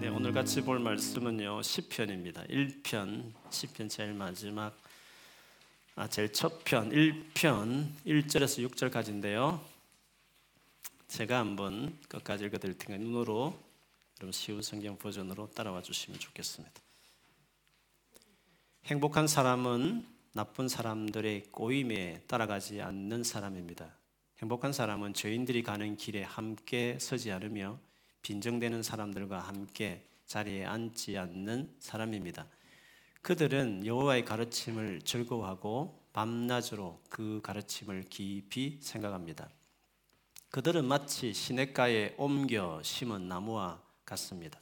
네, 오늘 같이 볼 말씀은요. 시편입니다. 1편, 시편 제일 마지막 아, 제일 첫 편, 1편 1절에서 6절까지인데요. 제가 한번 끝까지 읽어 드릴 테니까 눈으로 여러분 쉬운 성경 버전으로 따라와 주시면 좋겠습니다. 행복한 사람은 나쁜 사람들의 꼬임에 따라가지 않는 사람입니다. 행복한 사람은 죄인들이 가는 길에 함께 서지 않으며 빈정되는 사람들과 함께 자리에 앉지 않는 사람입니다. 그들은 여호와의 가르침을 즐거워하고 밤낮으로 그 가르침을 깊이 생각합니다. 그들은 마치 시냇가에 옮겨 심은 나무와 같습니다.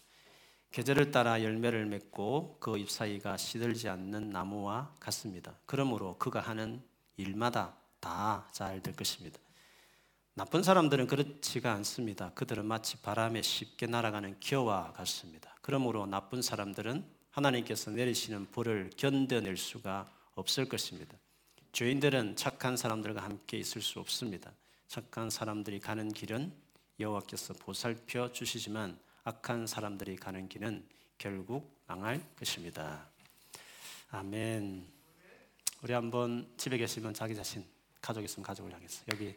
계절을 따라 열매를 맺고 그 잎사이가 시들지 않는 나무와 같습니다. 그러므로 그가 하는 일마다 다 잘 될 것입니다. 나쁜 사람들은 그렇지가 않습니다. 그들은 마치 바람에 쉽게 날아가는 기와 같습니다. 그러므로 나쁜 사람들은 하나님께서 내리시는 불을 견뎌낼 수가 없을 것입니다. 죄인들은 착한 사람들과 함께 있을 수 없습니다. 착한 사람들이 가는 길은 여호와께서 보살펴 주시지만 악한 사람들이 가는 길은 결국 망할 것입니다. 아멘. 우리 한번 집에 계시면 자기 자신, 가족 있으면 가족을 향해서 여기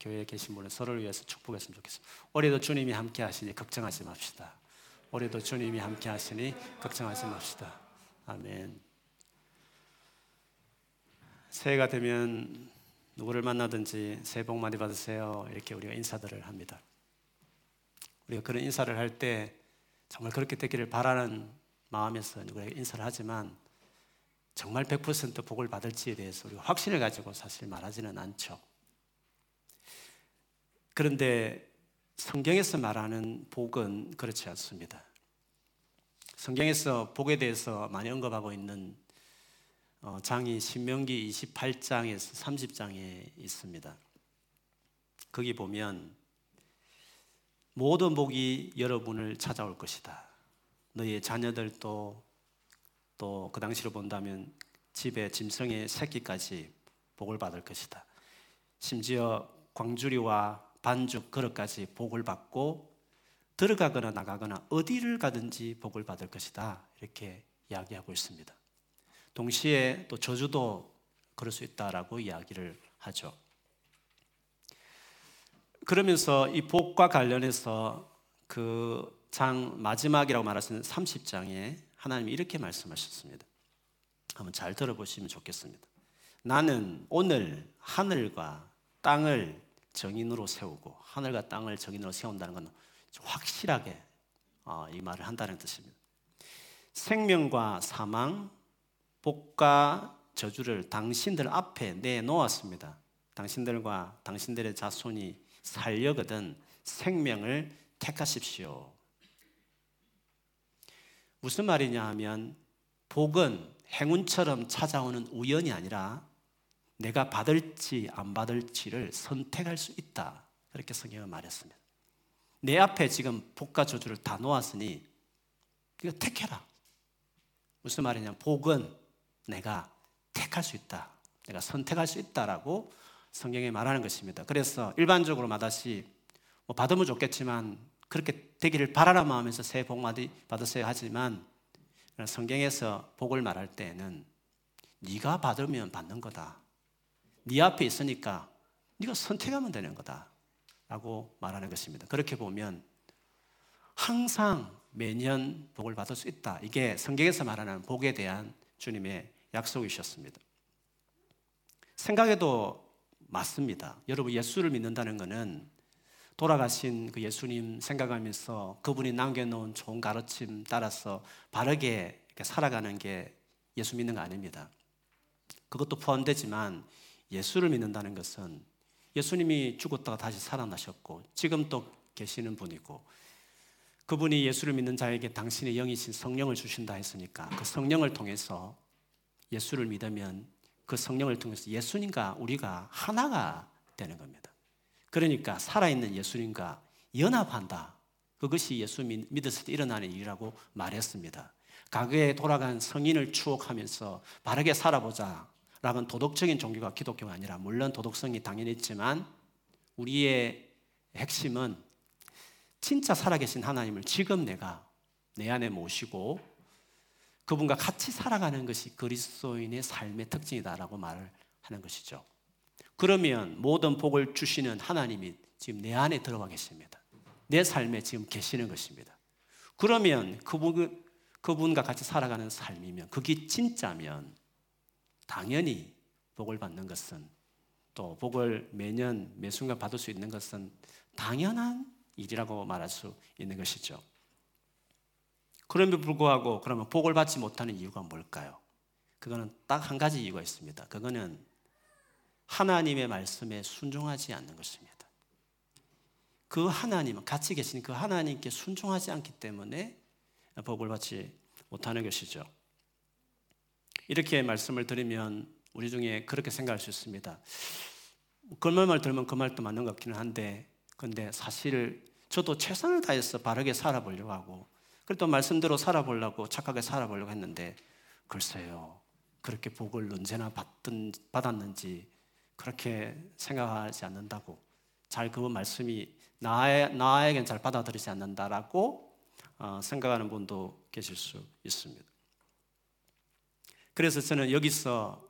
교회에 계신 분은 서로를 위해서 축복했으면 좋겠습니다. 올해도 주님이 함께 하시니 걱정하지 맙시다. 올해도 주님이 함께 하시니 걱정하지 맙시다. 아멘. 새해가 되면 누구를 만나든지 새해 복 많이 받으세요. 이렇게 우리가 인사들을 합니다. 우리가 그런 인사를 할 때 정말 그렇게 되기를 바라는 마음에서 우리가 인사를 하지만 정말 100% 복을 받을지에 대해서 우리가 확신을 가지고 사실 말하지는 않죠. 그런데 성경에서 말하는 복은 그렇지 않습니다. 성경에서 복에 대해서 많이 언급하고 있는 어, 장이 신명기 28장에서 30장에 있습니다. 거기 보면 모든 복이 여러분을 찾아올 것이다. 너의 자녀들도 또 그 당시로 본다면 집에 짐승의 새끼까지 복을 받을 것이다. 심지어 광주리와 반죽 그릇까지 복을 받고 들어가거나 나가거나 어디를 가든지 복을 받을 것이다. 이렇게 이야기하고 있습니다. 동시에 또 저주도 그럴 수 있다라고 이야기를 하죠. 그러면서 이 복과 관련해서 그 장 마지막이라고 말하시는 30장에 하나님이 이렇게 말씀하셨습니다. 한번 잘 들어보시면 좋겠습니다. 나는 오늘 하늘과 땅을 정인으로 세우고 하늘과 땅을 정인으로 세운다는 건 확실하게 어, 이 말을 한다는 뜻입니다. 생명과 사망, 복과 저주를 당신들 앞에 내놓았습니다. 당신들과 당신들의 자손이 살려거든 생명을 택하십시오. 무슨 말이냐 하면 복은 행운처럼 찾아오는 우연이 아니라 내가 받을지 안 받을지를 선택할 수 있다. 그렇게 성경은 말했습니다. 내 앞에 지금 복과 저주를 다 놓았으니 이거 택해라. 무슨 말이냐? 복은 내가 택할 수 있다. 내가 선택할 수 있다라고 성경에 말하는 것입니다. 그래서 일반적으로 마다시 뭐 받으면 좋겠지만 그렇게 되기를 바라라 마음에서 새해 복 받으세요 하지만 성경에서 복을 말할 때에는 네가 받으면 받는 거다. 네 앞에 있으니까 네가 선택하면 되는 거다 라고 말하는 것입니다. 그렇게 보면 항상 매년 복을 받을 수 있다. 이게 성경에서 말하는 복에 대한 주님의 약속이셨습니다. 생각해도 맞습니다. 여러분 예수를 믿는다는 것은 돌아가신 그 예수님 생각하면서 그분이 남겨놓은 좋은 가르침 따라서 바르게 살아가는 게 예수 믿는 거 아닙니다. 그것도 포함되지만 예수를 믿는다는 것은 예수님이 죽었다가 다시 살아나셨고 지금 또 계시는 분이고 그분이 예수를 믿는 자에게 당신의 영이신 성령을 주신다 했으니까 그 성령을 통해서 예수를 믿으면 그 성령을 통해서 예수님과 우리가 하나가 되는 겁니다. 그러니까 살아있는 예수님과 연합한다. 그것이 예수 믿었을 때 일어나는 일이라고 말했습니다. 과거에 돌아간 성인을 추억하면서 바르게 살아보자. 라는 도덕적인 종교가 기독교가 아니라 물론 도덕성이 당연히 있지만 우리의 핵심은 진짜 살아계신 하나님을 지금 내가 내 안에 모시고 그분과 같이 살아가는 것이 그리스도인의 삶의 특징이다라고 말을 하는 것이죠. 그러면 모든 복을 주시는 하나님이 지금 내 안에 들어와 계십니다. 내 삶에 지금 계시는 것입니다. 그러면 그분, 그분과 같이 살아가는 삶이면 그게 진짜면 당연히 복을 받는 것은 또 복을 매년 매 순간 받을 수 있는 것은 당연한 일이라고 말할 수 있는 것이죠. 그럼에도 불구하고 그러면 복을 받지 못하는 이유가 뭘까요? 그거는 딱 한 가지 이유가 있습니다. 그거는 하나님의 말씀에 순종하지 않는 것입니다. 그 하나님은 같이 계신 그 하나님께 순종하지 않기 때문에 복을 받지 못하는 것이죠. 이렇게 말씀을 드리면 우리 중에 그렇게 생각할 수 있습니다. 그 말만 들으면 그 말도 맞는 것 같기는 한데, 근데 사실 저도 최선을 다해서 바르게 살아보려고 하고, 그래도 말씀대로 살아보려고 착하게 살아보려고 했는데, 글쎄요, 그렇게 복을 언제나 받든, 받았는지 그렇게 생각하지 않는다고, 잘 그 말씀이 나의, 나에겐 잘 받아들이지 않는다라고 어, 생각하는 분도 계실 수 있습니다. 그래서 저는 여기서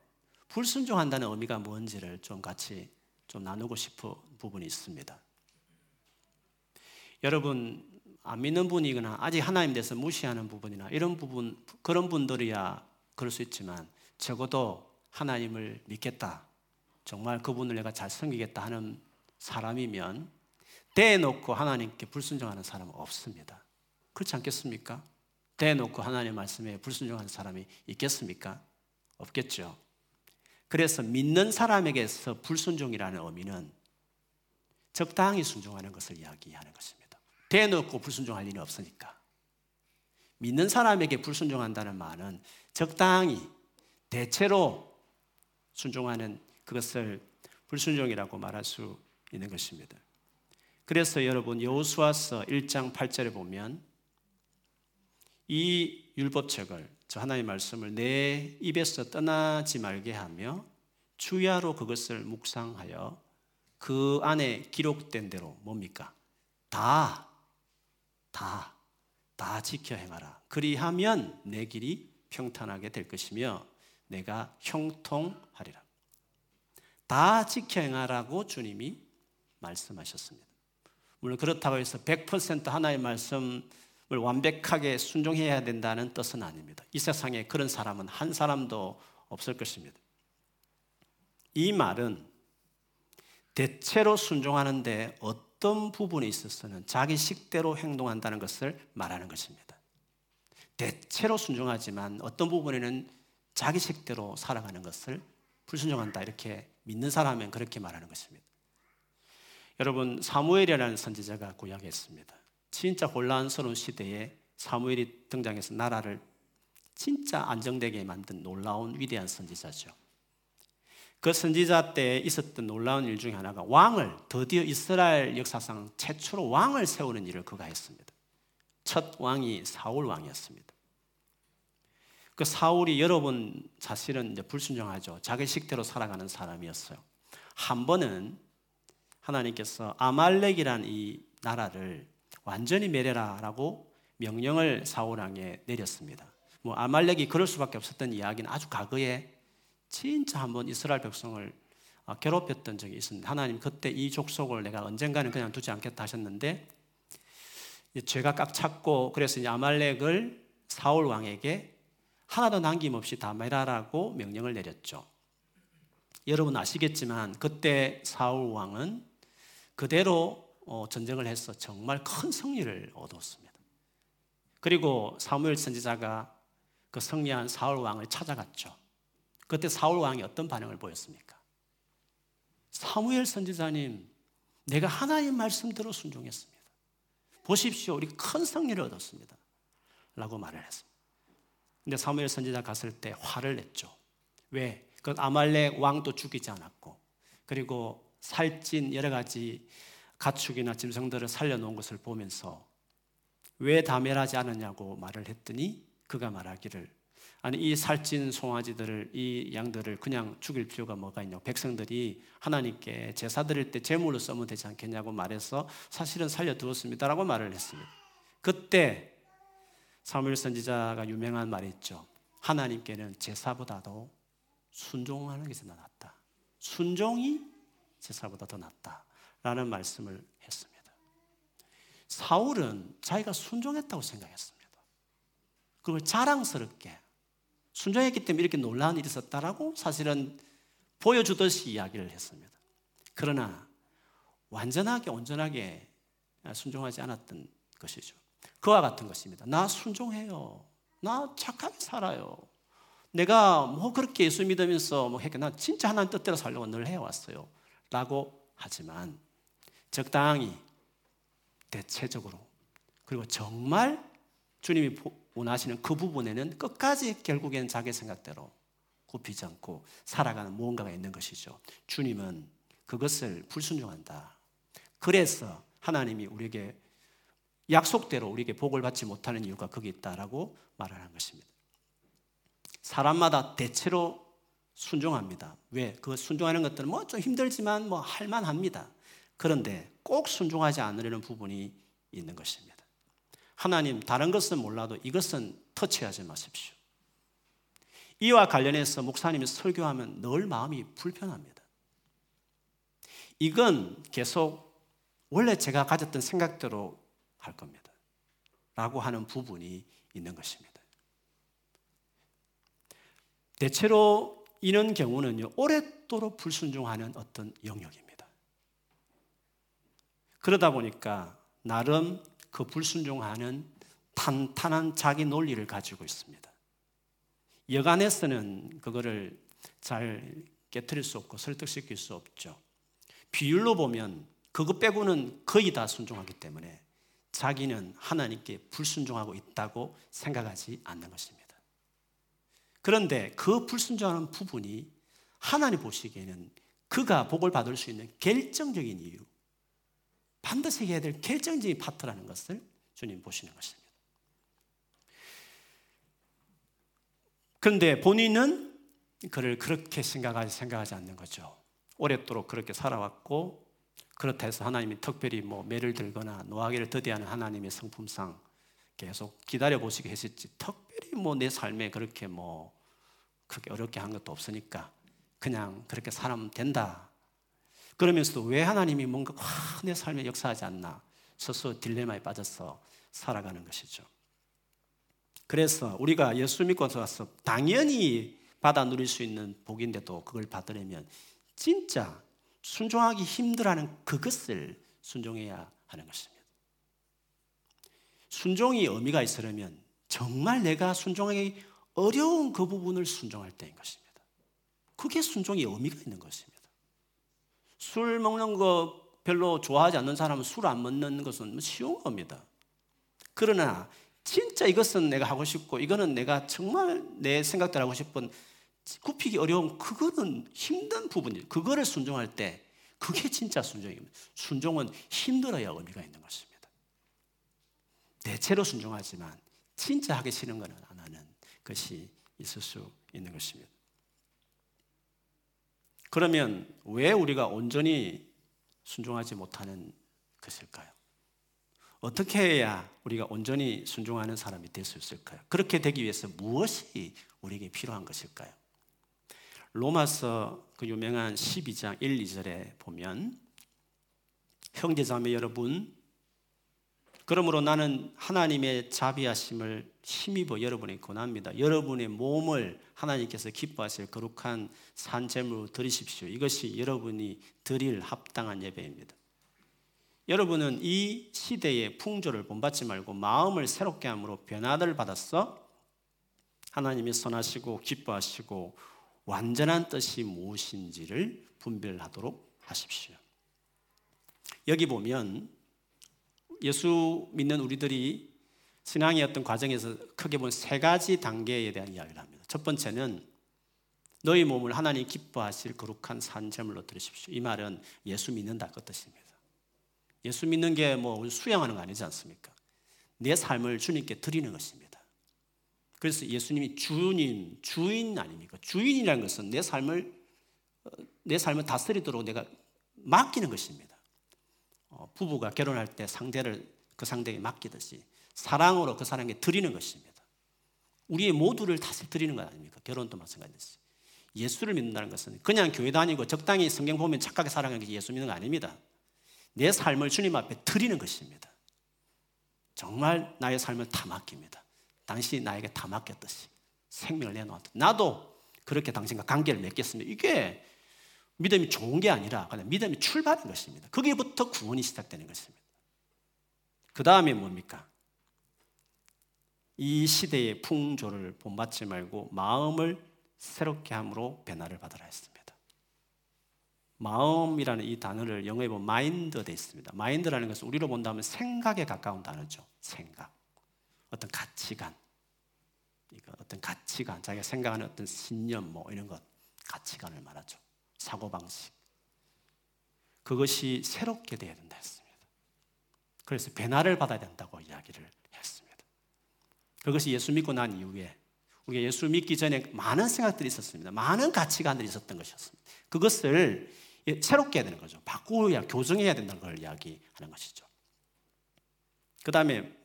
불순종한다는 의미가 뭔지를 좀 같이 좀 나누고 싶은 부분이 있습니다. 여러분 안 믿는 분이거나 아직 하나님 대해서 무시하는 부분이나 이런 부분 그런 분들이야 그럴 수 있지만 적어도 하나님을 믿겠다. 정말 그분을 내가 잘 섬기겠다 하는 사람이면 대놓고 하나님께 불순종하는 사람은 없습니다. 그렇지 않겠습니까? 대놓고 하나님 말씀에 불순종하는 사람이 있겠습니까? 없겠죠. 그래서 믿는 사람에게서 불순종이라는 의미는 적당히 순종하는 것을 이야기하는 것입니다. 대놓고 불순종할 일은 없으니까. 믿는 사람에게 불순종한다는 말은 적당히 대체로 순종하는 그것을 불순종이라고 말할 수 있는 것입니다. 그래서 여러분 여호수아서 1장 8절에 보면 이 율법책을 저 하나님의 말씀을 내 입에서 떠나지 말게 하며 주야로 그것을 묵상하여 그 안에 기록된 대로 뭡니까? 다, 다, 다 지켜 행하라. 그리하면 내 길이 평탄하게 될 것이며 내가 형통하리라. 다 지켜 행하라고 주님이 말씀하셨습니다. 물론 그렇다고 해서 100% 하나의 말씀을 완벽하게 순종해야 된다는 뜻은 아닙니다. 이 세상에 그런 사람은 한 사람도 없을 것입니다. 이 말은 대체로 순종하는데 어떤 부분에 있어서는 자기 식대로 행동한다는 것을 말하는 것입니다. 대체로 순종하지만 어떤 부분에는 자기 식대로 살아가는 것을 불순종한다 이렇게 믿는 사람은 그렇게 말하는 것입니다. 여러분 사무엘이라는 선지자가 구약했습니다. 진짜 혼란스러운 시대에 사무엘이 등장해서 나라를 진짜 안정되게 만든 놀라운 위대한 선지자죠. 그 선지자 때 있었던 놀라운 일 중에 하나가 왕을 드디어 이스라엘 역사상 최초로 왕을 세우는 일을 그가 했습니다. 첫 왕이 사울 왕이었습니다. 그 사울이 여러 번 사실은 불순종하죠. 자기 식대로 살아가는 사람이었어요. 한 번은 하나님께서 아말렉이란 이 나라를 완전히 멸해라라고 명령을 사울 왕에 내렸습니다. 뭐 아말렉이 그럴 수밖에 없었던 이야기는 아주 과거에 진짜 한번 이스라엘 백성을 어, 괴롭혔던 적이 있습니다. 하나님 그때 이 족속을 내가 언젠가는 그냥 두지 않겠다 하셨는데 죄가 꽉 찼고 그래서 이제 아말렉을 사울 왕에게 하나도 남김없이 다 멸하라고 명령을 내렸죠. 여러분 아시겠지만 그때 사울 왕은 그대로 어, 전쟁을 해서 정말 큰 승리를 얻었습니다. 그리고 사무엘 선지자가 그 승리한 사울 왕을 찾아갔죠. 그때 사울 왕이 어떤 반응을 보였습니까? 사무엘 선지자님, 내가 하나님 말씀대로 순종했습니다. 보십시오, 우리 큰 승리를 얻었습니다. 라고 말을 했습니다. 근데 사무엘 선지자 갔을 때 화를 냈죠. 왜? 그 아말렉 왕도 죽이지 않았고, 그리고 살찐 여러 가지 가축이나 짐승들을 살려놓은 것을 보면서 왜 다멸하지 않았냐고 말을 했더니 그가 말하기를 아니 이 살찐 송아지들을 이 양들을 그냥 죽일 필요가 뭐가 있냐고 백성들이 하나님께 제사 드릴 때 제물로 써면 되지 않겠냐고 말해서 사실은 살려두었습니다라고 말을 했습니다. 그때 사무엘 선지자가 유명한 말이 있죠. 하나님께는 제사보다도 순종하는 것이 더 낫다. 순종이 제사보다 더 낫다. 라는 말씀을 했습니다. 사울은 자기가 순종했다고 생각했습니다. 그걸 자랑스럽게 순종했기 때문에 이렇게 놀라운 일이 있었다라고 사실은 보여주듯이 이야기를 했습니다. 그러나 완전하게 온전하게 순종하지 않았던 것이죠. 그와 같은 것입니다. 나 순종해요. 나 착하게 살아요. 내가 뭐 그렇게 예수 믿으면서 뭐 했게 나 진짜 하나님 뜻대로 살려고 늘 해왔어요. 라고 하지만 적당히 대체적으로 그리고 정말 주님이 원하시는 그 부분에는 끝까지 결국엔 자기 생각대로 굽히지 않고 살아가는 무언가가 있는 것이죠. 주님은 그것을 불순종한다. 그래서 하나님이 우리에게 약속대로 우리에게 복을 받지 못하는 이유가 거기 있다라고 말하는 것입니다. 사람마다 대체로 순종합니다. 왜? 그 순종하는 것들은 뭐 좀 힘들지만 뭐 할만합니다. 그런데 꼭 순종하지 않으려는 부분이 있는 것입니다. 하나님 다른 것은 몰라도 이것은 터치하지 마십시오. 이와 관련해서 목사님이 설교하면 늘 마음이 불편합니다. 이건 계속 원래 제가 가졌던 생각대로 할 겁니다. 라고 하는 부분이 있는 것입니다. 대체로 이런 경우는요, 오랫도록 불순종하는 어떤 영역입니다. 그러다 보니까 나름 그 불순종하는 탄탄한 자기 논리를 가지고 있습니다. 여간에서는 그거를 잘 깨뜨릴 수 없고 설득시킬 수 없죠. 비율로 보면 그거 빼고는 거의 다 순종하기 때문에 자기는 하나님께 불순종하고 있다고 생각하지 않는 것입니다. 그런데 그 불순종하는 부분이 하나님 보시기에는 그가 복을 받을 수 있는 결정적인 이유, 반드시 해야 될 결정적인 파트라는 것을 주님 보시는 것입니다. 그런데 본인은 그를 그렇게 생각하지 생각하지 않는 거죠. 오랫도록 그렇게 살아왔고 그렇다 해서 하나님이 특별히 뭐 매를 들거나 노하기를 더디하는 하나님의 성품상 계속 기다려 보시게 했었지 특별히 뭐 내 삶에 그렇게 뭐 그렇게 어렵게 한 것도 없으니까 그냥 그렇게 살면 된다. 그러면서도 왜 하나님이 뭔가 내 삶에 역사하지 않나 스스로 딜레마에 빠져서 살아가는 것이죠. 그래서 우리가 예수 믿고 와서 당연히 받아 누릴 수 있는 복인데도 그걸 받으려면 진짜 순종하기 힘들어하는 그것을 순종해야 하는 것입니다. 순종이 의미가 있으려면 정말 내가 순종하기 어려운 그 부분을 순종할 때인 것입니다. 그게 순종의 의미가 있는 것입니다. 술 먹는 거 별로 좋아하지 않는 사람은 술 안 먹는 것은 쉬운 겁니다. 그러나 진짜 이것은 내가 하고 싶고 이거는 내가 정말 내 생각대로 하고 싶은 굽히기 어려운 그거는 힘든 부분이에요. 그거를 순종할 때 그게 진짜 순종입니다. 순종은 힘들어야 의미가 있는 것입니다. 대체로 순종하지만 진짜 하기 싫은 것은 안 하는 것이 있을 수 있는 것입니다. 그러면 왜 우리가 온전히 순종하지 못하는 것일까요? 어떻게 해야 우리가 온전히 순종하는 사람이 될 수 있을까요? 그렇게 되기 위해서 무엇이 우리에게 필요한 것일까요? 로마서 그 유명한 12장 1, 2절에 보면 형제자매 여러분 그러므로 나는 하나님의 자비하심을 힘입어 여러분에 권합니다. 여러분의 몸을 하나님께서 기뻐하실 거룩한 산재물로 드리십시오. 이것이 여러분이 드릴 합당한 예배입니다. 여러분은 이 시대의 풍조를 본받지 말고 마음을 새롭게 함으로 변화를 받았어 하나님이 선하시고 기뻐하시고 완전한 뜻이 무엇인지를 분별하도록 하십시오. 여기 보면 예수 믿는 우리들이 신앙의 어떤 과정에서 크게 본세 가지 단계에 대한 이야기를 합니다. 첫 번째는 너희 몸을 하나님 기뻐하실 거룩한 산재물로 드리십시오. 이 말은 예수 믿는다 그 뜻입니다. 예수 믿는 게 뭐 수양하는 거 아니지 않습니까? 내 삶을 주님께 드리는 것입니다. 그래서 예수님이 주님, 주인 아닙니까? 주인이라는 것은 내 삶을 어, 내 삶을 다스리도록 내가 맡기는 것입니다. 어, 부부가 결혼할 때 상대를 그 상대에게 맡기듯이 사랑으로 그 사람에게 드리는 것입니다. 우리의 모두를 다시 드리는 것 아닙니까? 결혼도 마찬가지です. 예수를 믿는다는 것은 그냥 교회 다니고 적당히 성경 보면 착하게 살아가는 게 예수 믿는 거 아닙니다. 내 삶을 주님 앞에 드리는 것입니다. 정말 나의 삶을 다 맡깁니다. 당신이 나에게 다 맡겼듯이 생명을 내놓았다. 나도 그렇게 당신과 관계를 맺겠습니다. 이게 믿음이 좋은 게 아니라 그냥 믿음이 출발인 것입니다. 거기부터 구원이 시작되는 것입니다. 그 다음에 뭡니까? 이 시대의 풍조를 본받지 말고 마음을 새롭게 함으로 변화를 받으라 했습니다. 마음이라는 이 단어를 영어에 보면 마인드 돼 있습니다. 마인드라는 것은 우리로 본다면 생각에 가까운 단어죠. 생각. 어떤 가치관. 이거 어떤 가치관, 자기가 생각하는 어떤 신념 뭐 이런 것 가치관을 말하죠. 사고 방식. 그것이 새롭게 되어야 된다 했습니다. 그래서 변화를 받아야 된다고 이야기를. 그것이 예수 믿고 난 이후에 우리가 예수 믿기 전에 많은 생각들이 있었습니다. 많은 가치관들이 있었던 것이었습니다. 그것을 새롭게 해야 되는 거죠. 바꾸어야 교정해야 된다는 걸 이야기하는 것이죠. 그 다음에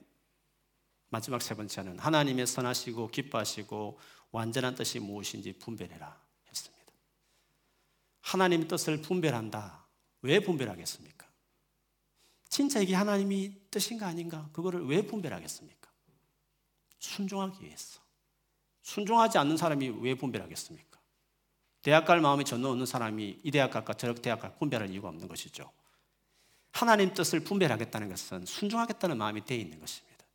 마지막 세 번째는 하나님의 선하시고 기뻐하시고 완전한 뜻이 무엇인지 분별해라 했습니다. 하나님의 뜻을 분별한다. 왜 분별하겠습니까? 진짜 이게 하나님이 뜻인가 아닌가? 그거를 왜 분별하겠습니까? 순종하기 위해서. 순종하지 않는 사람이 왜 분별하겠습니까? 대학 갈 마음이 전혀 없는 사람이 이 대학 갈까 저 대학 갈까 분별할 이유가 없는 것이죠. 하나님 뜻을 분별하겠다는 것은 순종하겠다는 마음이 되어 있는 것입니다.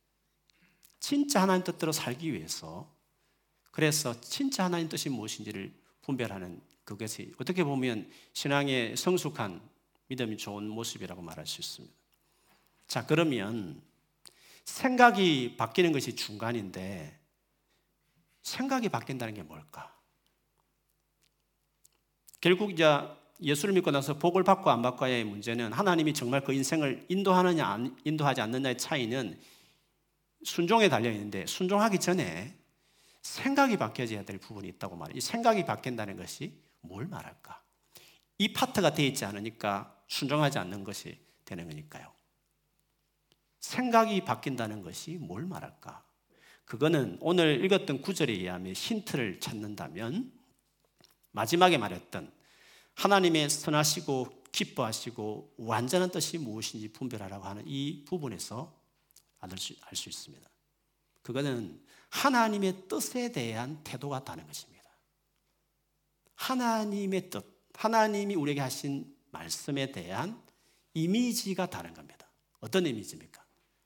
진짜 하나님 뜻대로 살기 위해서 그래서 진짜 하나님 뜻이 무엇인지를 분별하는 그것이 어떻게 보면 신앙의 성숙한 믿음이 좋은 모습이라고 말할 수 있습니다. 자, 그러면 생각이 바뀌는 것이 중간인데 생각이 바뀐다는 게 뭘까? 결국 이제 예수를 믿고 나서 복을 받고 안 받고의 문제는 하나님이 정말 그 인생을 인도하느냐 인도하지 않느냐의 차이는 순종에 달려 있는데 순종하기 전에 생각이 바뀌어져야 될 부분이 있다고 말해요. 이 생각이 바뀐다는 것이 뭘 말할까? 이 파트가 되어 있지 않으니까 순종하지 않는 것이 되는 거니까요. 생각이 바뀐다는 것이 뭘 말할까? 그거는 오늘 읽었던 구절에 의하면 힌트를 찾는다면 마지막에 말했던 하나님의 선하시고 기뻐하시고 완전한 뜻이 무엇인지 분별하라고 하는 이 부분에서 알 수, 알수 있습니다. 그거는 하나님의 뜻에 대한 태도가 다른 것입니다. 하나님의 뜻, 하나님이 우리에게 하신 말씀에 대한 이미지가 다른 겁니다. 어떤 이미지입니까?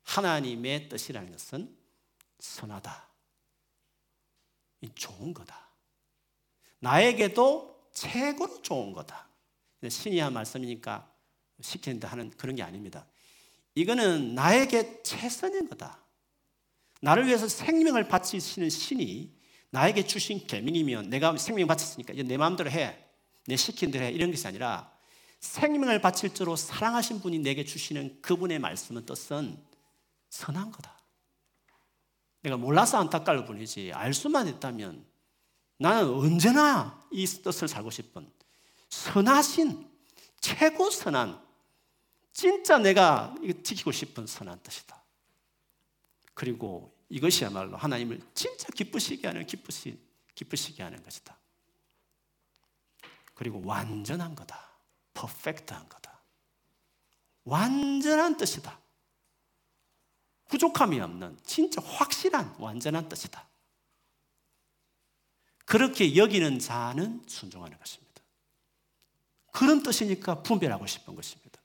하나님의 뜻이라는 것은 선하다. 좋은 거다. 나에게도 최고로 좋은 거다. 신이 한 말씀이니까 시키는데 하는 그런 게 아닙니다. 이거는 나에게 최선인 거다. 나를 위해서 생명을 바치시는 신이 나에게 주신 계명이면 내가 생명 바쳤으니까 이제 내 마음대로 해. 내 시킨 대로 해. 이런 것이 아니라 생명을 바칠 줄로 사랑하신 분이 내게 주시는 그분의 말씀은 뜻은 선한 거다. 내가 몰라서 안타까울 뿐이지 알 수만 있다면 나는 언제나 이 뜻을 살고 싶은 선하신 최고 선한 진짜 내가 지키고 싶은 선한 뜻이다. 그리고 이것이야말로 하나님을 진짜 기쁘시게 하는 기쁘시, 기쁘시게 하는 것이다. 그리고 완전한 거다. 퍼펙트한 거다. 완전한 뜻이다. 부족함이 없는 진짜 확실한 완전한 뜻이다. 그렇게 여기는 자는 순종하는 것입니다. 그런 뜻이니까 분별하고 싶은 것입니다.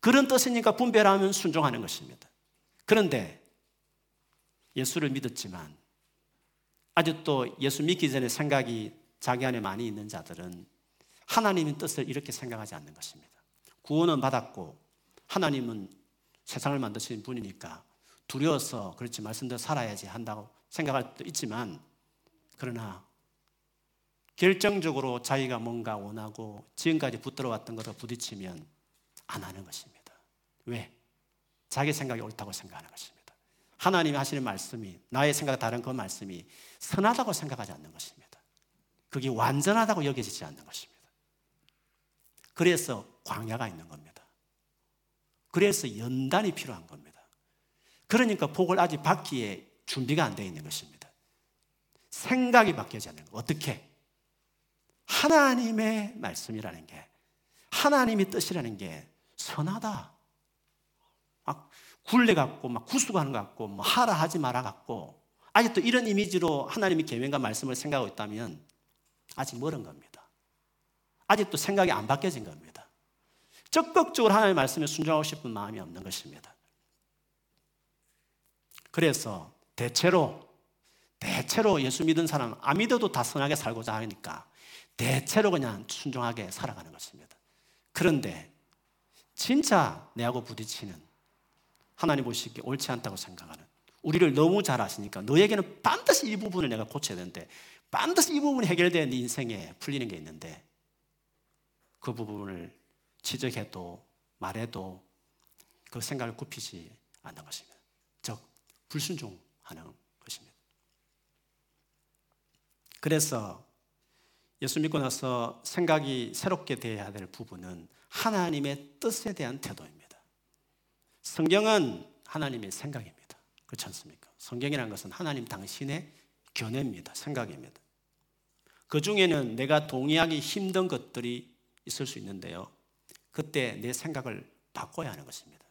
그런 뜻이니까 분별하면 순종하는 것입니다. 그런데 예수를 믿었지만 아직도 예수 믿기 전에 생각이 자기 안에 많이 있는 자들은 하나님의 뜻을 이렇게 생각하지 않는 것입니다. 구원은 받았고 하나님은 세상을 만드신 분이니까 두려워서 그렇지 말씀대로 살아야지 한다고 생각할 수도 있지만 그러나 결정적으로 자기가 뭔가 원하고 지금까지 붙들어 왔던 것과 부딪히면 안 하는 것입니다. 왜? 자기 생각이 옳다고 생각하는 것입니다. 하나님이 하시는 말씀이 나의 생각 다른 그 말씀이 선하다고 생각하지 않는 것입니다. 그게 완전하다고 여겨지지 않는 것입니다. 그래서 광야가 있는 겁니다. 그래서 연단이 필요한 겁니다. 그러니까 복을 아직 받기에 준비가 안 되어 있는 것입니다. 생각이 바뀌지 않는 거. 어떻게? 하나님의 말씀이라는 게, 하나님의 뜻이라는 게 선하다. 막 굴레 같고, 막 구수가는 것 같고, 뭐 하라 하지 마라 같고, 아직도 이런 이미지로 하나님의 계명과 말씀을 생각하고 있다면 아직 멀은 겁니다. 아직도 생각이 안 바뀌어진 겁니다. 적극적으로 하나님의 말씀에 순종하고 싶은 마음이 없는 것입니다. 그래서 대체로 대체로 예수 믿은 사람 안 믿어도 다 선하게 살고자 하니까 대체로 그냥 순종하게 살아가는 것입니다. 그런데 진짜 내하고 부딪히는 하나님 보시기에 옳지 않다고 생각하는 우리를 너무 잘 아시니까 너에게는 반드시 이 부분을 내가 고쳐야 되는데 반드시 이 부분이 해결돼야 네 인생에 풀리는 게 있는데 그 부분을 지적해도 말해도 그 생각을 굽히지 않는 것입니다. 즉 불순종하는 것입니다. 그래서 예수 믿고 나서 생각이 새롭게 되어야 될 부분은 하나님의 뜻에 대한 태도입니다. 성경은 하나님의 생각입니다. 그렇지 않습니까? 성경이라는 것은 하나님 당신의 견해입니다. 생각입니다. 그 중에는 내가 동의하기 힘든 것들이 있을 수 있는데요. 그때 내 생각을 바꿔야 하는 것입니다.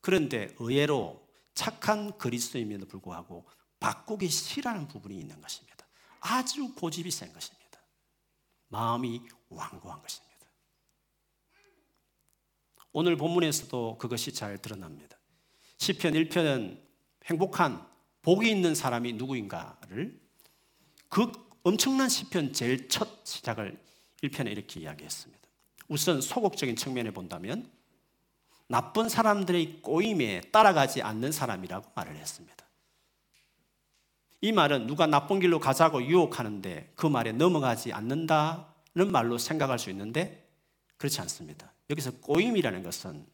그런데 의외로 착한 그리스도임에도 불구하고 바꾸기 싫어하는 부분이 있는 것입니다. 아주 고집이 센 것입니다. 마음이 완고한 것입니다. 오늘 본문에서도 그것이 잘 드러납니다. 시편 1편은 행복한 복이 있는 사람이 누구인가를 그 엄청난 시편 제일 첫 시작을 1편에 이렇게 이야기했습니다. 우선 소극적인 측면에 본다면 나쁜 사람들의 꼬임에 따라가지 않는 사람이라고 말을 했습니다. 이 말은 누가 나쁜 길로 가자고 유혹하는데 그 말에 넘어가지 않는다는 말로 생각할 수 있는데 그렇지 않습니다. 여기서 꼬임이라는 것은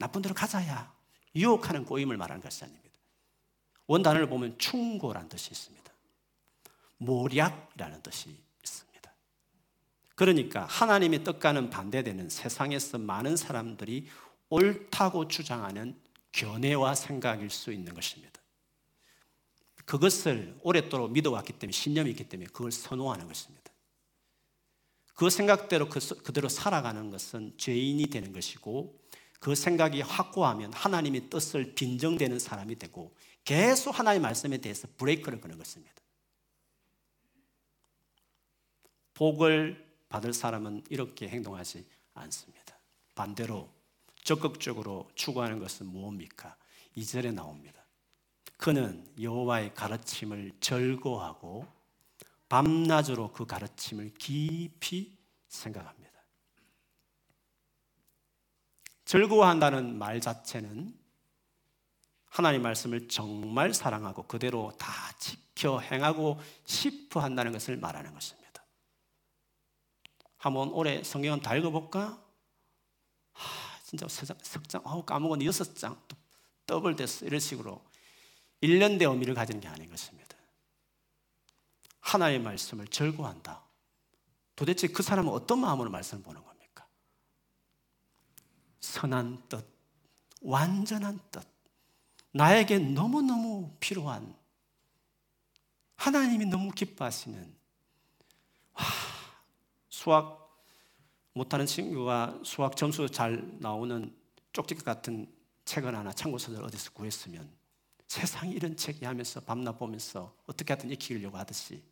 나쁜 대로 가자야 유혹하는 꼬임을 말하는 것이 아닙니다. 원단을 보면 충고란 뜻이 있습니다. 모략이라는 뜻이 있습니다. 그러니까 하나님의 뜻과는 반대되는 세상에서 많은 사람들이 옳다고 주장하는 견해와 생각일 수 있는 것입니다. 그것을 오랫도록 믿어왔기 때문에 신념이 있기 때문에 그걸 선호하는 것입니다. 그 생각대로 그, 그대로 살아가는 것은 죄인이 되는 것이고 그 생각이 확고하면 하나님의 뜻을 빈정되는 사람이 되고 계속 하나님의 말씀에 대해서 브레이크를 거는 것입니다. 복을 받을 사람은 이렇게 행동하지 않습니다. 반대로 적극적으로 추구하는 것은 무엇입니까? 2절에 나옵니다. 그는 여호와의 가르침을 절거하고 밤낮으로 그 가르침을 깊이 생각합니다. 즐거워한다는 말 자체는 하나님 말씀을 정말 사랑하고 그대로 다 지켜 행하고 싶어 한다는 것을 말하는 것입니다. 한번 올해 성경 다 읽어볼까? 하, 진짜 석장, 어, 까먹은 여섯 장, 더블 됐어. 이런 식으로 1년대 의미를 가지는 게 아닌 것입니다. 하나님의 말씀을 절구한다. 도대체 그 사람은 어떤 마음으로 말씀을 보는 겁니까? 선한 뜻, 완전한 뜻, 나에게 너무너무 필요한 하나님이 너무 기뻐하시는 와, 수학 못하는 친구가 수학 점수 잘 나오는 쪽지 같은 책을 하나 참고서를 어디서 구했으면 세상에 이런 책이 하면서 밤낮 보면서 어떻게 하든 익히려고 하듯이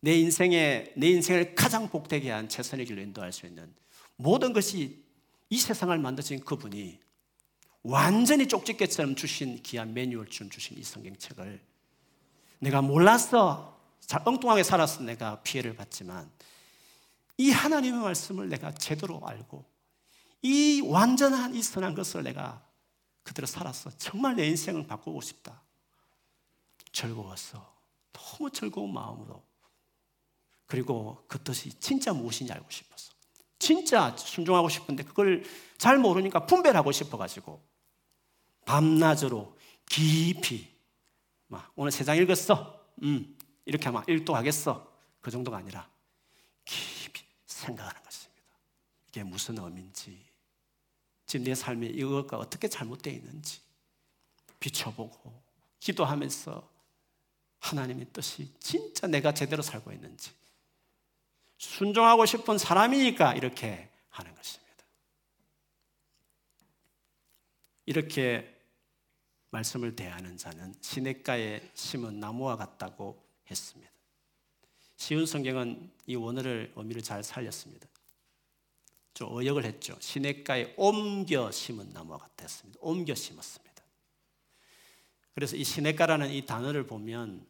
내 인생에 내 인생을 가장 복되게 한 최선의 길로 인도할 수 있는 모든 것이 이 세상을 만드신 그분이 완전히 쪽집게처럼 주신 귀한 매뉴얼처럼 주신 이 성경책을 내가 몰랐어. 잘 엉뚱하게 살았어. 내가 피해를 받지만 이 하나님의 말씀을 내가 제대로 알고 이 완전한 이 선한 것을 내가 그대로 살았어. 정말 내 인생을 바꾸고 싶다. 즐거웠어. 너무 즐거운 마음으로. 그리고 그 뜻이 진짜 무엇인지 알고 싶었어. 진짜 순종하고 싶은데 그걸 잘 모르니까 분별하고 싶어가지고 밤낮으로 깊이 막 오늘 세 장 읽었어. 음, 이렇게 하면 읽도 하겠어. 그 정도가 아니라 깊이 생각하는 것입니다. 이게 무슨 의미인지, 지금 내 삶에 이것과 어떻게 잘못되어 있는지, 비춰보고 기도하면서 하나님의 뜻이 진짜 내가 제대로 살고 있는지 순종하고 싶은 사람이니까 이렇게 하는 것입니다. 이렇게 말씀을 대하는 자는 시냇가에 심은 나무와 같다고 했습니다. 쉬운 성경은 이 원어를 의미를 잘 살렸습니다. 좀 어역을 했죠. 시냇가에 옮겨 심은 나무와 같았습니다. 옮겨 심었습니다. 그래서 이 시냇가라는 이 단어를 보면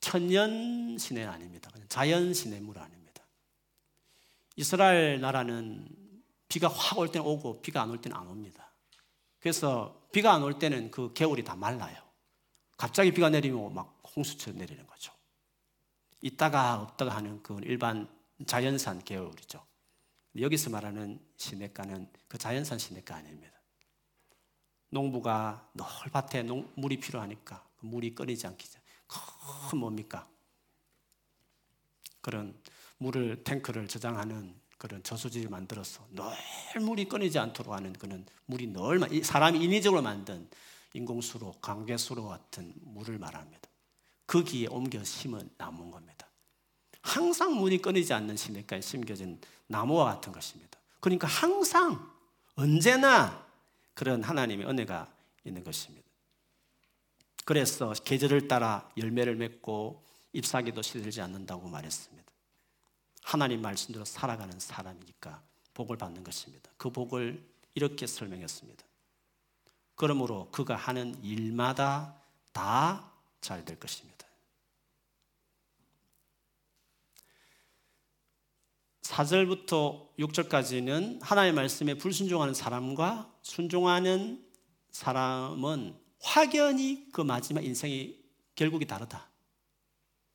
천년 시내 아닙니다. 자연 시냇물 아닙니다. 이스라엘 나라는 비가 확 올 때는 오고 비가 안 올 때는 안 옵니다. 그래서 비가 안 올 때는 그 겨울이 다 말라요. 갑자기 비가 내리면 막 홍수처럼 내리는 거죠. 있다가 없다가 하는 그 일반 자연산 겨울이죠. 여기서 말하는 시냇가는 그 자연산 시냇가 아닙니다. 농부가 널 밭에 농, 물이 필요하니까 그 물이 끊이지 않기 큰 뭡니까? 그런 물을 탱크를 저장하는 그런 저수지를 만들어서 늘 물이 끊이지 않도록 하는 그런 물이 늘 사람이 인위적으로 만든 인공수로 강계수로 같은 물을 말합니다. 거기에 옮겨 심은 나무인 겁니다. 항상 물이 끊이지 않는 시냇가에 심겨진 나무와 같은 것입니다. 그러니까 항상 언제나 그런 하나님의 은혜가 있는 것입니다. 그래서 계절을 따라 열매를 맺고 잎사귀도 시들지 않는다고 말했습니다. 하나님 말씀대로 살아가는 사람이니까 복을 받는 것입니다. 그 복을 이렇게 설명했습니다. 그러므로 그가 하는 일마다 다 잘 될 것입니다. 4절부터 6절까지는 하나님의 말씀에 불순종하는 사람과 순종하는 사람은 확연히 그 마지막 인생이 결국이 다르다.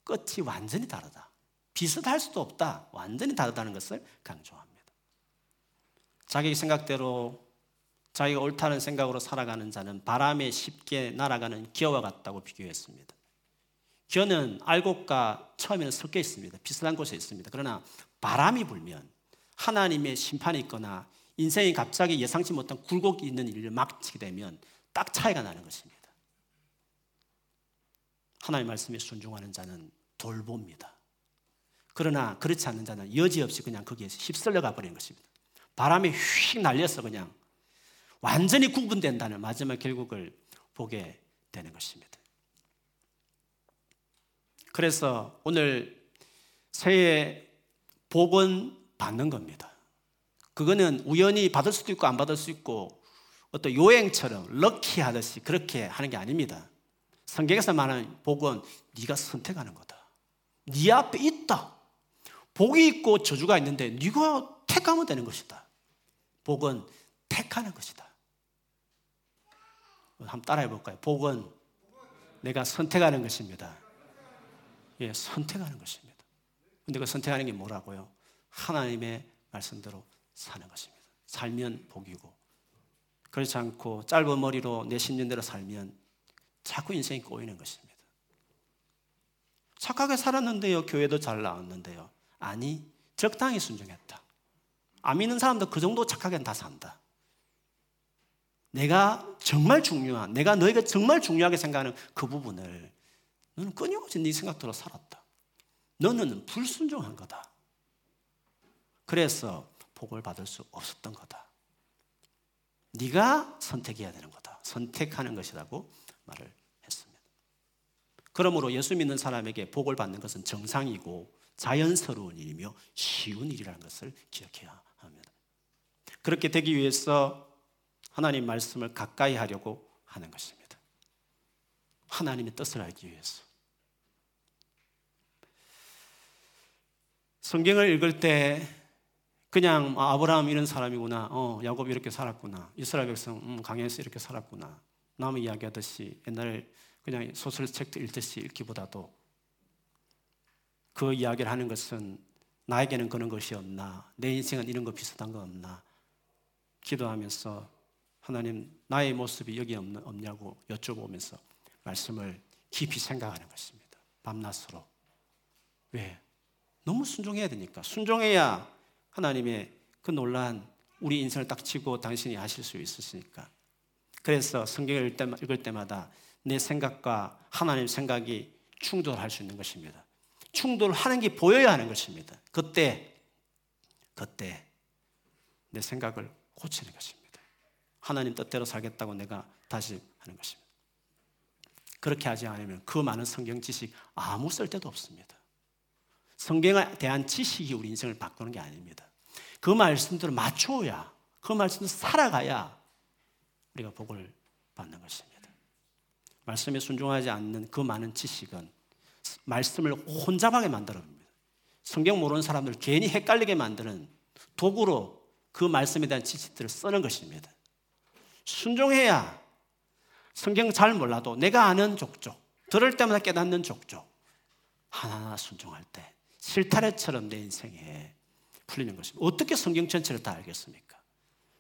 끝이 완전히 다르다. 비슷할 수도 없다. 완전히 다르다는 것을 강조합니다. 자기 생각대로 자기가 옳다는 생각으로 살아가는 자는 바람에 쉽게 날아가는 기어와 같다고 비교했습니다. 기어는 알곡과 처음에는 섞여 있습니다. 비슷한 곳에 있습니다. 그러나 바람이 불면 하나님의 심판이 있거나 인생이 갑자기 예상치 못한 굴곡이 있는 일을 막치게 되면 딱 차이가 나는 것입니다. 하나님 말씀에 순종하는 자는 돌봅니다. 그러나 그렇지 않는 자는 여지없이 그냥 거기에서 휩쓸려 가버리는 것입니다. 바람이 휙 날려서 그냥 완전히 구분된다는 마지막 결국을 보게 되는 것입니다. 그래서 오늘 새해 복은 받는 겁니다. 그거는 우연히 받을 수도 있고 안 받을 수 있고 어떤 요행처럼 럭키 하듯이 그렇게 하는 게 아닙니다. 성경에서 말하는 복은 네가 선택하는 거다. 네 앞에 있다. 복이 있고 저주가 있는데 네가 택하면 되는 것이다. 복은 택하는 것이다. 한번 따라해 볼까요? 복은 내가 선택하는 것입니다. 예, 선택하는 것입니다. 근데 그 선택하는 게 뭐라고요? 하나님의 말씀대로 사는 것입니다. 살면 복이고 그렇지 않고 짧은 머리로 내 신념대로 살면 자꾸 인생이 꼬이는 것입니다. 착하게 살았는데요. 교회도 잘 나왔는데요. 아니, 적당히 순종했다. 안 믿는 사람도 그 정도 착하게는 다 산다. 내가 정말 중요한, 내가 너희가 정말 중요하게 생각하는 그 부분을 너는 끊임없이 네 생각대로 살았다. 너는 불순종한 거다. 그래서 복을 받을 수 없었던 거다. 네가 선택해야 되는 거다. 선택하는 것이라고 말을 했습니다. 그러므로 예수 믿는 사람에게 복을 받는 것은 정상이고 자연스러운 일이며 쉬운 일이라는 것을 기억해야 합니다. 그렇게 되기 위해서 하나님 말씀을 가까이 하려고 하는 것입니다. 하나님의 뜻을 알기 위해서. 성경을 읽을 때 그냥 아, 아브라함 이런 사람이구나. 어, 야곱 이렇게 살았구나. 이스라엘 백성 음, 강해서 이렇게 살았구나. 남의 이야기하듯이 옛날 그냥 소설책 읽듯이 읽기보다도 그 이야기를 하는 것은 나에게는 그런 것이 없나? 내 인생은 이런 거 비슷한 거 없나? 기도하면서 하나님 나의 모습이 여기 없냐고 여쭤보면서 말씀을 깊이 생각하는 것입니다. 밤낮으로. 왜? 너무 순종해야 되니까. 순종해야 하나님의 그 놀란 우리 인생을 딱 치고 당신이 하실 수 있으시니까 그래서 성경을 읽을 때마다 내 생각과 하나님 생각이 충돌할 수 있는 것입니다. 충돌하는 게 보여야 하는 것입니다. 그때, 그때 내 생각을 고치는 것입니다. 하나님 뜻대로 살겠다고 내가 다시 하는 것입니다. 그렇게 하지 않으면 그 많은 성경 지식 아무 쓸데도 없습니다. 성경에 대한 지식이 우리 인생을 바꾸는 게 아닙니다. 그 말씀들을 맞춰야, 그 말씀을 살아가야 우리가 복을 받는 것입니다. 말씀에 순종하지 않는 그 많은 지식은 말씀을 혼잡하게 만들어줍니다. 성경 모르는 사람들 괜히 헷갈리게 만드는 도구로 그 말씀에 대한 지식들을 쓰는 것입니다. 순종해야 성경 잘 몰라도 내가 아는 족족, 들을 때마다 깨닫는 족족, 하나하나 순종할 때 실타래처럼 내 인생에 풀리는 것입니다. 어떻게 성경 전체를 다 알겠습니까?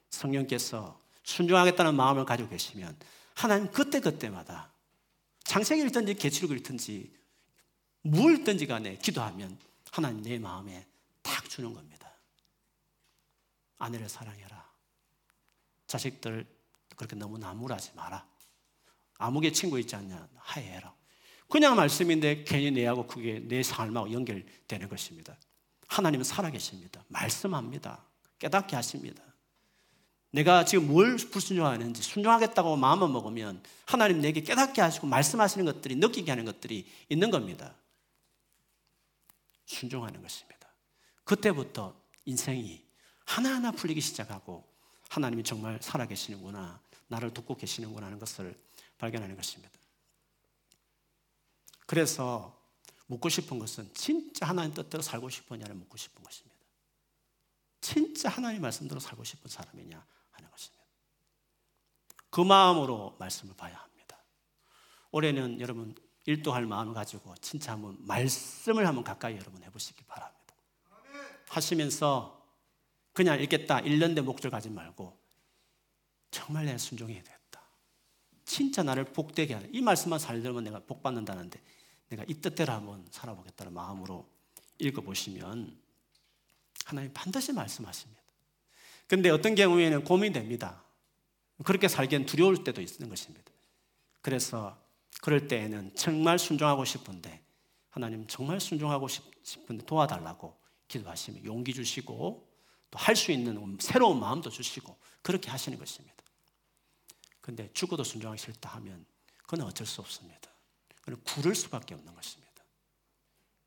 성령께서 순종하겠다는 마음을 가지고 계시면 하나님 그때그때마다 창세기 읽든지 계시록 읽든지 무 읽든지 간에 기도하면 하나님 내 마음에 딱 주는 겁니다. 아내를 사랑해라. 자식들 그렇게 너무 나무라지 마라. 아무개 친구 있지 않냐? 하해라. 그냥 말씀인데 괜히 내하고 그게 내 삶하고 연결되는 것입니다. 하나님은 살아계십니다. 말씀합니다. 깨닫게 하십니다. 내가 지금 뭘 불순종하는지 순종하겠다고 마음을 먹으면 하나님 내게 깨닫게 하시고 말씀하시는 것들이 느끼게 하는 것들이 있는 겁니다. 순종하는 것입니다. 그때부터 인생이 하나하나 풀리기 시작하고 하나님이 정말 살아계시는구나, 나를 돕고 계시는구나 하는 것을 발견하는 것입니다. 그래서 묻고 싶은 것은 진짜 하나님 뜻대로 살고 싶으냐를 묻고 싶은 것입니다. 진짜 하나님 말씀대로 살고 싶은 사람이냐 하는 것입니다. 그 마음으로 말씀을 봐야 합니다. 올해는 여러분 일도할 마음을 가지고 진짜 한번 말씀을 한번 가까이 여러분 해보시기 바랍니다. 하시면서 그냥 읽겠다, 1년 된 목줄 가지 말고 정말 내 순종해야 되겠다. 진짜 나를 복되게 하는 이 말씀만 잘 들으면 내가 복 받는다는데 내가 이 뜻대로 한번 살아보겠다는 마음으로 읽어보시면 하나님 반드시 말씀하십니다. 근데 어떤 경우에는 고민됩니다. 그렇게 살기엔 두려울 때도 있는 것입니다. 그래서 그럴 때에는 정말 순종하고 싶은데 하나님 정말 순종하고 싶은데 도와달라고 기도하시면 용기 주시고 또 할 수 있는 새로운 마음도 주시고 그렇게 하시는 것입니다. 근데 죽어도 순종하기 싫다 하면 그건 어쩔 수 없습니다. 그는 구를 수밖에 없는 것입니다.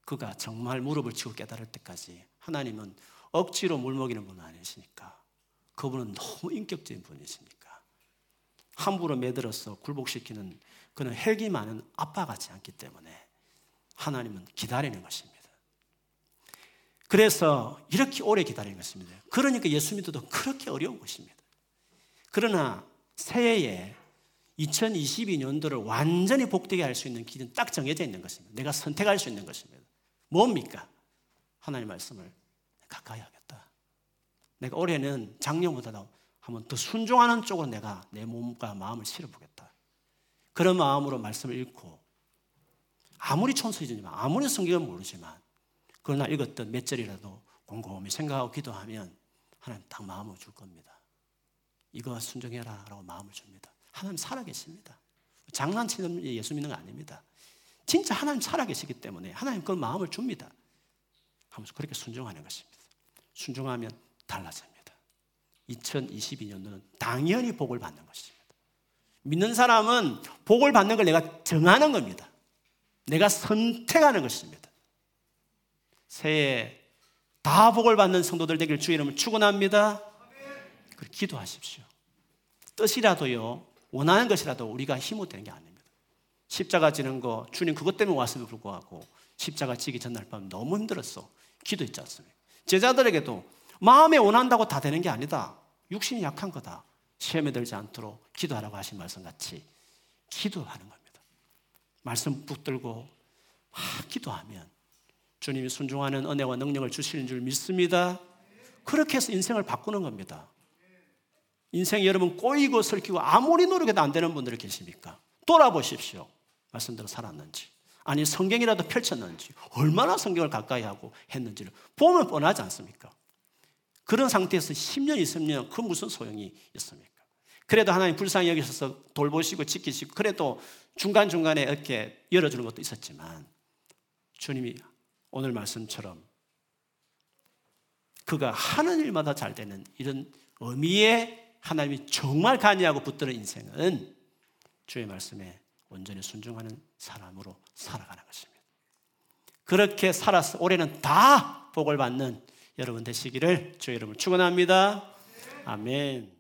그가 정말 무릎을 치고 깨달을 때까지 하나님은 억지로 물먹이는 분은 아니시니까 그분은 너무 인격적인 분이시니까 함부로 매들어서 굴복시키는 그는 헬기 많은 아빠 같지 않기 때문에 하나님은 기다리는 것입니다. 그래서 이렇게 오래 기다리는 것입니다. 그러니까 예수 믿어도 그렇게 어려운 것입니다. 그러나 새해에 2022년도를 완전히 복되게 할 수 있는 길은 딱 정해져 있는 것입니다. 내가 선택할 수 있는 것입니다. 뭡니까? 하나님 말씀을 가까이 하겠다. 내가 올해는 작년보다 한번 더 순종하는 쪽으로 내가 내 몸과 마음을 실어보겠다. 그런 마음으로 말씀을 읽고 아무리 천수이지만 아무리 성경을 모르지만 그러나 읽었던 몇 절이라도 곰곰이 생각하고 기도하면 하나님 딱 마음을 줄 겁니다. 이거 순종해라 라고 마음을 줍니다. 하나님 살아계십니다. 장난치는 예수 믿는 거 아닙니다. 진짜 하나님 살아계시기 때문에 하나님 그 마음을 줍니다. 하면서 그렇게 순종하는 것입니다. 순종하면 달라집니다. 2022년도는 당연히 복을 받는 것입니다. 믿는 사람은 복을 받는 걸 내가 정하는 겁니다. 내가 선택하는 것입니다. 새해 다 복을 받는 성도들 되길 주의 이름을 축원합니다. 기도하십시오. 뜻이라도요. 원하는 것이라도 우리가 힘을 되는 게 아닙니다. 십자가 지는 거 주님 그것 때문에 왔음에 불구하고 십자가 지기 전날 밤 너무 힘들었어. 기도했지 않습니까? 제자들에게도 마음에 원한다고 다 되는 게 아니다. 육신이 약한 거다. 시험에 들지 않도록 기도하라고 하신 말씀 같이 기도하는 겁니다. 말씀 붙들고 막 기도하면 주님이 순종하는 은혜와 능력을 주시는 줄 믿습니다. 그렇게 해서 인생을 바꾸는 겁니다. 인생 여러분 꼬이고 설키고 아무리 노력해도 안 되는 분들이 계십니까? 돌아보십시오. 말씀대로 살았는지. 아니 성경이라도 펼쳤는지 얼마나 성경을 가까이 하고 했는지를 보면 뻔하지 않습니까? 그런 상태에서 10년, 20년 그 무슨 소용이 있습니까? 그래도 하나님 불쌍히 여기셔서 돌보시고 지키시고 그래도 중간중간에 이렇게 열어주는 것도 있었지만 주님이 오늘 말씀처럼 그가 하는 일마다 잘 되는 이런 의미의 하나님이 정말 간이하고 붙드는 인생은 주의 말씀에 온전히 순종하는 사람으로 살아가는 것입니다. 그렇게 살아서 올해는 다 복을 받는 여러분 되시기를 주의 이름을 축원합니다. 아멘.